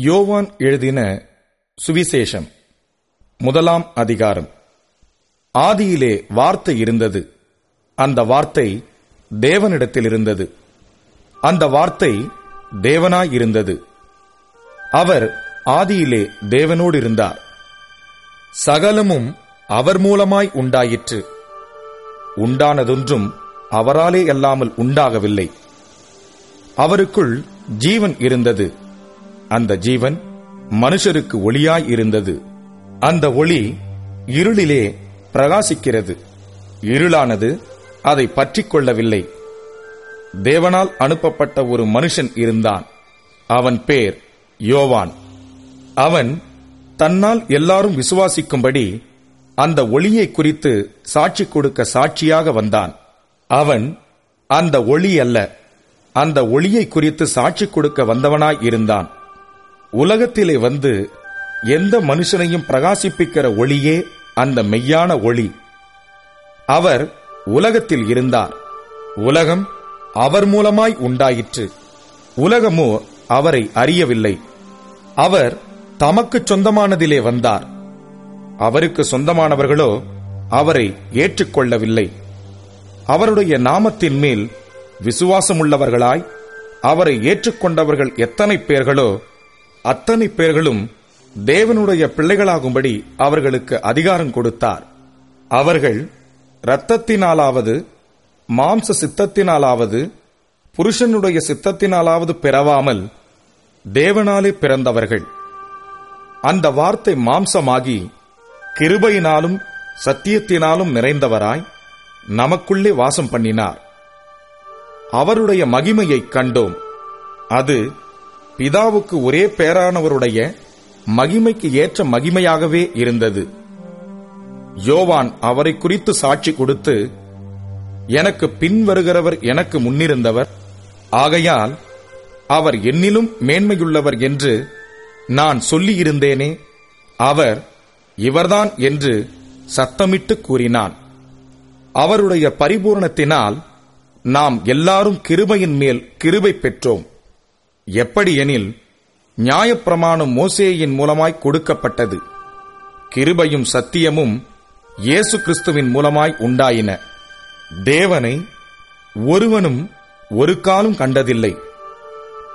யோவான் எழுதின சுவிசேஷம் முதலாம் அதிகாரம். ஆதியிலே வார்த்தை இருந்தது. அந்த வார்த்தை தேவனிடத்தில் இருந்தது. அந்த வார்த்தை தேவனாயிருந்தது அவர் ஆதியிலே தேவனோடு இருந்தார். சகலமும் அவர் மூலமாய் உண்டாயிற்று. உண்டானதொன்றும் அவராலே அல்லாமல் உண்டாகவில்லை. அவருக்குள் ஜீவன் இருந்தது. அந்த ஜீவன் மனுஷருக்கு ஒளியாய் இருந்தது. அந்த ஒளி இருளிலே பிரகாசிக்கிறது. இருளானது அதை பற்றி கொள்ளவில்லை. தேவனால் அனுப்பப்பட்ட ஒரு மனுஷன் இருந்தான். அவன் பேர் யோவான். அவன் தன்னால் எல்லாரும் விசுவாசிக்கும்படி அந்த ஒளியை குறித்து சாட்சி கொடுக்க சாட்சியாக வந்தான். அவன் அந்த ஒளி அல்ல. அந்த ஒளியை குறித்து சாட்சி கொடுக்க வந்தவனாய் இருந்தான். உலகத்திலே வந்து எந்த மனுஷனையும் பிரகாசிப்பிக்கிற ஒளியே அந்த மெய்யான ஒளி. அவர் உலகத்தில் இருந்தார். உலகம் அவர் மூலமாய் உண்டாயிற்று. உலகமோ அவரை அறியவில்லை. அவர் தமக்கு சொந்தமானதிலே வந்தார். அவருக்கு சொந்தமானவர்களோ அவரை ஏற்றுக்கொள்ளவில்லை. அவருடைய நாமத்தின் மேல் விசுவாசமுள்ளவர்களாய் அவரை ஏற்றுக்கொண்டவர்கள் எத்தனை பேர்களோ அத்தனை பேர்களும் தேவனுடைய பிள்ளைகளாகும்படி அவர்களுக்கு அதிகாரம் கொடுத்தார். அவர்கள் இரத்தத்தினாலாவது மாம்ச சித்தத்தினாலாவது புருஷனுடைய சித்தத்தினாலாவது பிறவாமல் தேவனாலே பிறந்தவர்கள். அந்த வார்த்தை மாம்சமாகி கிருபையினாலும் சத்தியத்தினாலும் நிறைந்தவராய் நமக்குள்ளே வாசம் பண்ணினார். அவருடைய மகிமையைக் கண்டோம். அது பிதாவுக்கு ஒரே பேரானவருடைய மகிமைக்கு ஏற்ற மகிமையாகவே இருந்தது. யோவான் அவரை குறித்து சாட்சி கொடுத்து எனக்கு பின்வருகிறவர் எனக்கு முன்னிருந்தவர். ஆகையால் அவர் என்னிலும் மேன்மையுள்ளவர் என்று நான் சொல்லியிருந்தேனே. அவர் இவர்தான் என்று சத்தமிட்டு கூறினான். அவருடைய பரிபூரணத்தினால் நாம் எல்லாரும் கிருபையின் மேல் கிருபை பெற்றோம். எப்படியெனில் நியாயப்பிரமாணம் மோசேயின் மூலமாய் கொடுக்கப்பட்டது. கிருபையும் சத்தியமும் இயேசு கிறிஸ்துவின் மூலமாய் உண்டாயின. தேவனை ஒருவனும் ஒரு காலும் கண்டதில்லை.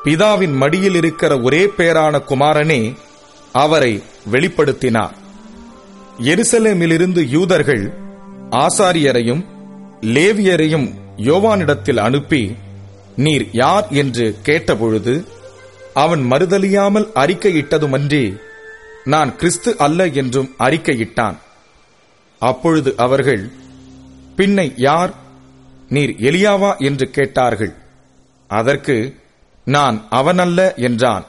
பிதாவின் மடியில் இருக்கிற ஒரே பேரான குமாரனே அவரை வெளிப்படுத்தினார். எருசலேமிலிருந்து யூதர்கள் ஆசாரியரையும் லேவியரையும் யோவானிடத்தில் அனுப்பி நீர் யார் என்று கேட்டபொழுது அவன் மறுதலியாமல் அறிக்கையிட்டதுமன்றி நான் கிறிஸ்து அல்ல என்றும் அறிக்கையிட்டான். அப்பொழுது அவர்கள் பின்னை யார்? நீர் எலியாவா என்று கேட்டார்கள். அதற்கு நான் அவனல்ல என்றான்.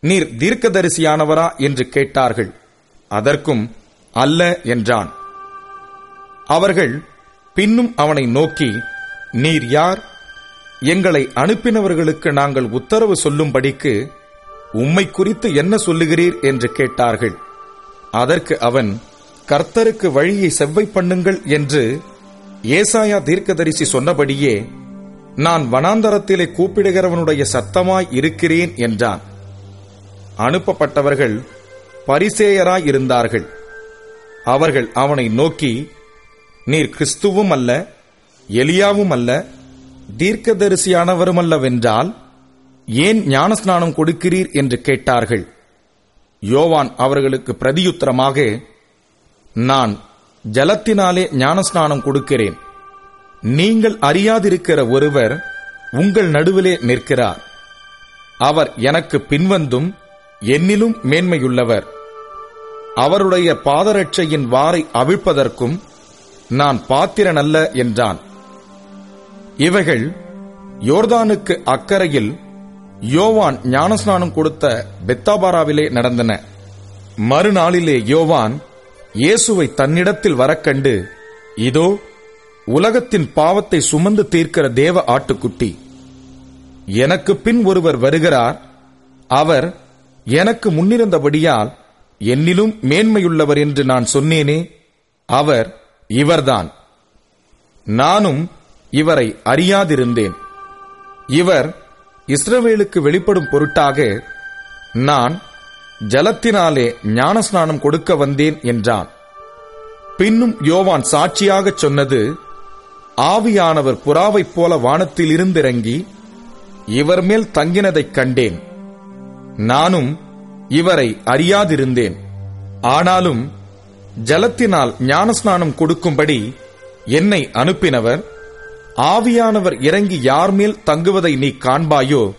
நீர் தீர்க்கதரிசியானவரா? என்று கேட்டார்கள். அதற்கும் அல்ல என்றான். அவர்கள் பின்னும் அவனை நோக்கி நீர் யார்? எங்களை அனுப்பினவர்களுக்கு நாங்கள் உத்தரவு சொல்லும்படிக்கு உம்மை குறித்து என்ன சொல்லுகிறீர் என்று கேட்டார்கள். அதற்கு அவன் கர்த்தருக்கு வழியை செவ்வை பண்ணுங்கள் என்று ஏசாயா தீர்க்கதரிசி சொன்னபடியே நான் வனாந்தரத்திலே கூப்பிடுகிறவனுடைய சத்தமாய் இருக்கிறேன் என்றான். அனுப்பப்பட்டவர்கள் பரிசேயராய் இருந்தார்கள் அவர்கள் அவனை நோக்கி நீர் கிறிஸ்துவும் அல்ல எலியாவும் அல்ல தீர்க்கதரிசியானவருமல்லவென்றால் ஏன் ஞானஸ்நானம் கொடுக்கிறீர் என்று கேட்டார்கள். யோவான் அவர்களுக்கு பிரதியுத்தரமாக நான் ஜலத்தினாலே ஞானஸ்நானம் கொடுக்கிறேன். நீங்கள் அறியாதிருக்கிற ஒருவர் உங்கள் நடுவிலே நிற்கிறார். அவர் எனக்கு பின்வந்தும் என்னிலும் மேன்மையுள்ளவர். அவருடைய பாதரட்சையின் வாரை அவிழ்ப்பதற்கும் நான் பாத்திரனல்ல என்றான். இவைகள் யோர்தானுக்கு அக்கறையில் யோவான் ஞானஸ்நானம் கொடுத்த பெத்தாபாராவிலே நடந்தன. மறுநாளிலே யோவான் இயேசுவை தன்னிடத்தில் வரக்கண்டு இதோ உலகத்தின் பாவத்தை சுமந்து தீர்க்கிற தேவ ஆட்டுக்குட்டி. எனக்கு பின் ஒருவர் வருகிறார். அவர் எனக்கு முன்னிருந்தபடியால் என்னிலும் மேன்மையுள்ளவர் என்று நான் சொன்னேனே அவர் இவர்தான். நானும் இவரை அறியாதிருந்தேன். இவர் இஸ்ரவேலுக்கு வெளிப்படும் பொருட்டாக நான் ஜலத்தினாலே ஞானஸ்நானம் கொடுக்க வந்தேன் என்றான். பின்னும் யோவான் சாட்சியாகச் சொன்னது ஆவியானவர் புறாவைப் போல வானத்தில் இருந்திறங்கி இவர் மேல் தங்கினதைக் கண்டேன். நானும் இவரை அறியாதிருந்தேன். ஆனாலும் ஜலத்தினால் ஞானஸ்நானம் கொடுக்கும்படி என்னை அனுப்பினவர் ஆவியானவர் இறங்கி யார் மேல் தங்குவதை நீ காண்பாயோ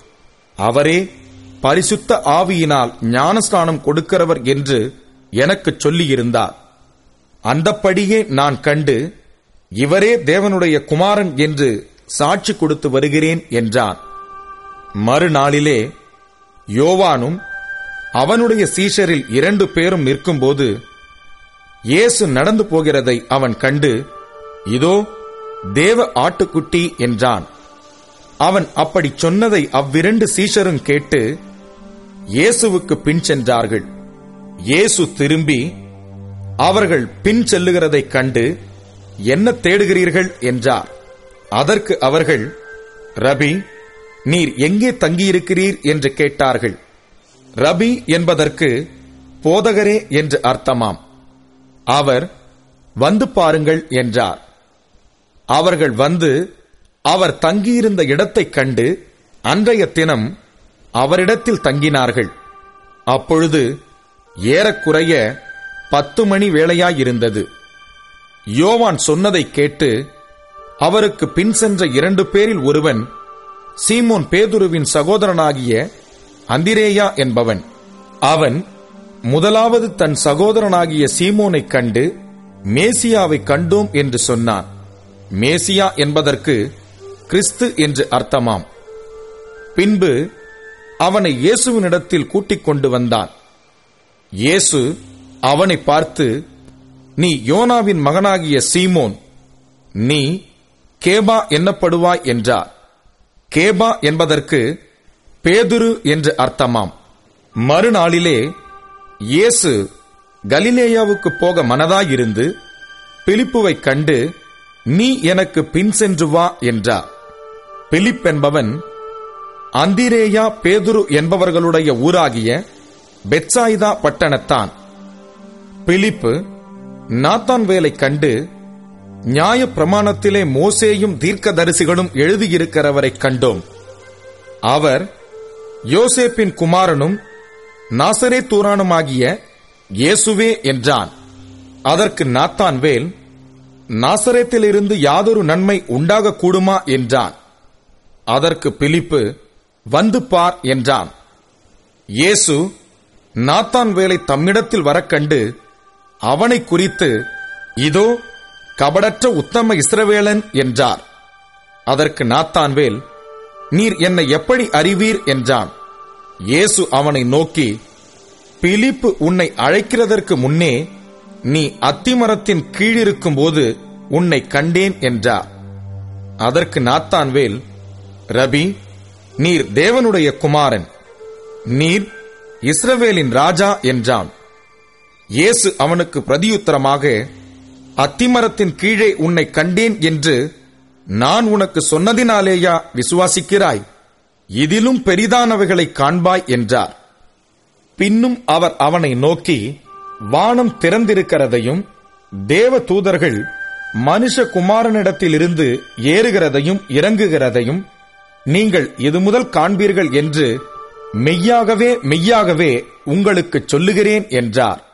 அவரே பரிசுத்த ஆவியினால் ஞானஸ்நானம் கொடுக்கிறவர் என்று எனக்குச் சொல்லியிருந்தார். அந்தப்படியே நான் கண்டு இவரே தேவனுடைய குமாரன் என்று சாட்சி கொடுத்து வருகிறேன் என்றான். மறுநாளிலே யோவானும் அவனுடைய சீஷரில் இரண்டு பேரும் நிற்கும்போது இயேசு நடந்து போகிறதை அவன் கண்டு இதோ தேவ ஆட்டுக்குட்டி என்றான். அவன் அப்படிச் சொன்னதை அவ்விரண்டு சீஷரும் கேட்டு இயேசுவுக்கு பின் சென்றார்கள். இயேசு திரும்பி அவர்கள் பின் செல்லுகிறதைக் கண்டு என்ன தேடுகிறீர்கள்? என்றார். அதற்கு அவர்கள் ரபி நீர் எங்கே தங்கியிருக்கிறீர்? என்று கேட்டார்கள். ரபி என்பதற்கு போதகரே என்று அர்த்தமாம். அவர் வந்து பாருங்கள் என்றார். அவர்கள் வந்து அவர் தங்கியிருந்த இடத்தைக் கண்டு அன்றைய தினம் அவரிடத்தில் தங்கினார்கள். அப்பொழுது ஏறக்குறைய பத்து மணி வேளையாயிருந்தது. யோவான் சொன்னதைக் கேட்டு அவருக்கு பின் சென்ற இரண்டு பேரில் ஒருவன் சீமோன் பேதுருவின் சகோதரனாகிய அந்திரேயா என்பவன். அவன் முதலாவது தன் சகோதரனாகிய சீமோனைக் கண்டு மேசியாவை கண்டோம் என்று சொன்னான். மேசியா என்பதற்கு கிறிஸ்து என்று அர்த்தமாம். பின்பு அவனை இயேசுவினிடத்தில் கூட்டிக் கொண்டு வந்தான். இயேசு அவனை பார்த்து நீ யோனாவின் மகனாகிய சீமோன் நீ கேபா என்னப்படுவாய்? என்றார். கேபா என்பதற்கு பேதுரு என்று அர்த்தமாம். மறுநாளிலே இயேசு கலிலேயாவுக்கு போக மனதாயிருந்து பிலிப்புவை கண்டு நீ எனக்கு பின் சென்று வா என்றார். பிலிப் என்பவன் அந்திரேயா பேதுரு என்பவர்களுடைய ஊராகிய பெட்சாயிதா பட்டணத்தான். பிலிப்பு நாத்தான் வேலை கண்டு நியாய பிரமாணத்திலே மோசேயும் தீர்க்கதரிசிகளும் எழுதியிருக்கிறவரைக் கண்டோம். அவர் யோசேப்பின் குமாரனும் நாசரே தூரானுமாகிய இயேசுவே என்றான். அதற்கு நாத்தான்வேல் நாசரேத்திலிருந்து யாதொரு நன்மை உண்டாக கூடுமா என்றான். அதற்கு பிலிப்பு வந்து பார் என்றான். இயேசு நாத்தான் வேலை தம்மிடத்தில் வரக்கண்டு அவனை குறித்து இதோ கபடற்ற உத்தம இஸ்ரவேலன் என்றார். அதற்கு நாத்தான்வேல் நீர் என்னை எப்படி அறிவீர் என்றான். இயேசு அவனை நோக்கி பிலிப்பு உன்னை அழைக்கிறதற்கு முன்னே நீ அத்திமரத்தின் கீழிருக்கும் போது உன்னை கண்டேன் என்றார் அதற்கு நாத்தான்வேல் ரபி நீர் தேவனுடைய குமாரன். நீர் இஸ்ரவேலின் ராஜா என்றான். இயேசு அவனுக்கு பிரதியுத்தரமாக அத்திமரத்தின் கீழே உன்னை கண்டேன் என்று நான் உனக்கு சொன்னதினாலேயா விசுவாசிக்கிறாய்? இதிலும் பெரிதானவைகளை காண்பாய் என்றார். பின்னும் அவர் அவனை நோக்கி வானம் திறந்திருக்கிறதையும் தேவ தூதர்கள் மனுஷகுமாரனிடத்திலிருந்து ஏறுகிறதையும் இறங்குகிறதையும் நீங்கள் இது முதல் காண்பீர்கள் என்று மெய்யாகவே மெய்யாகவே உங்களுக்கு சொல்லுகிறேன் என்றார்.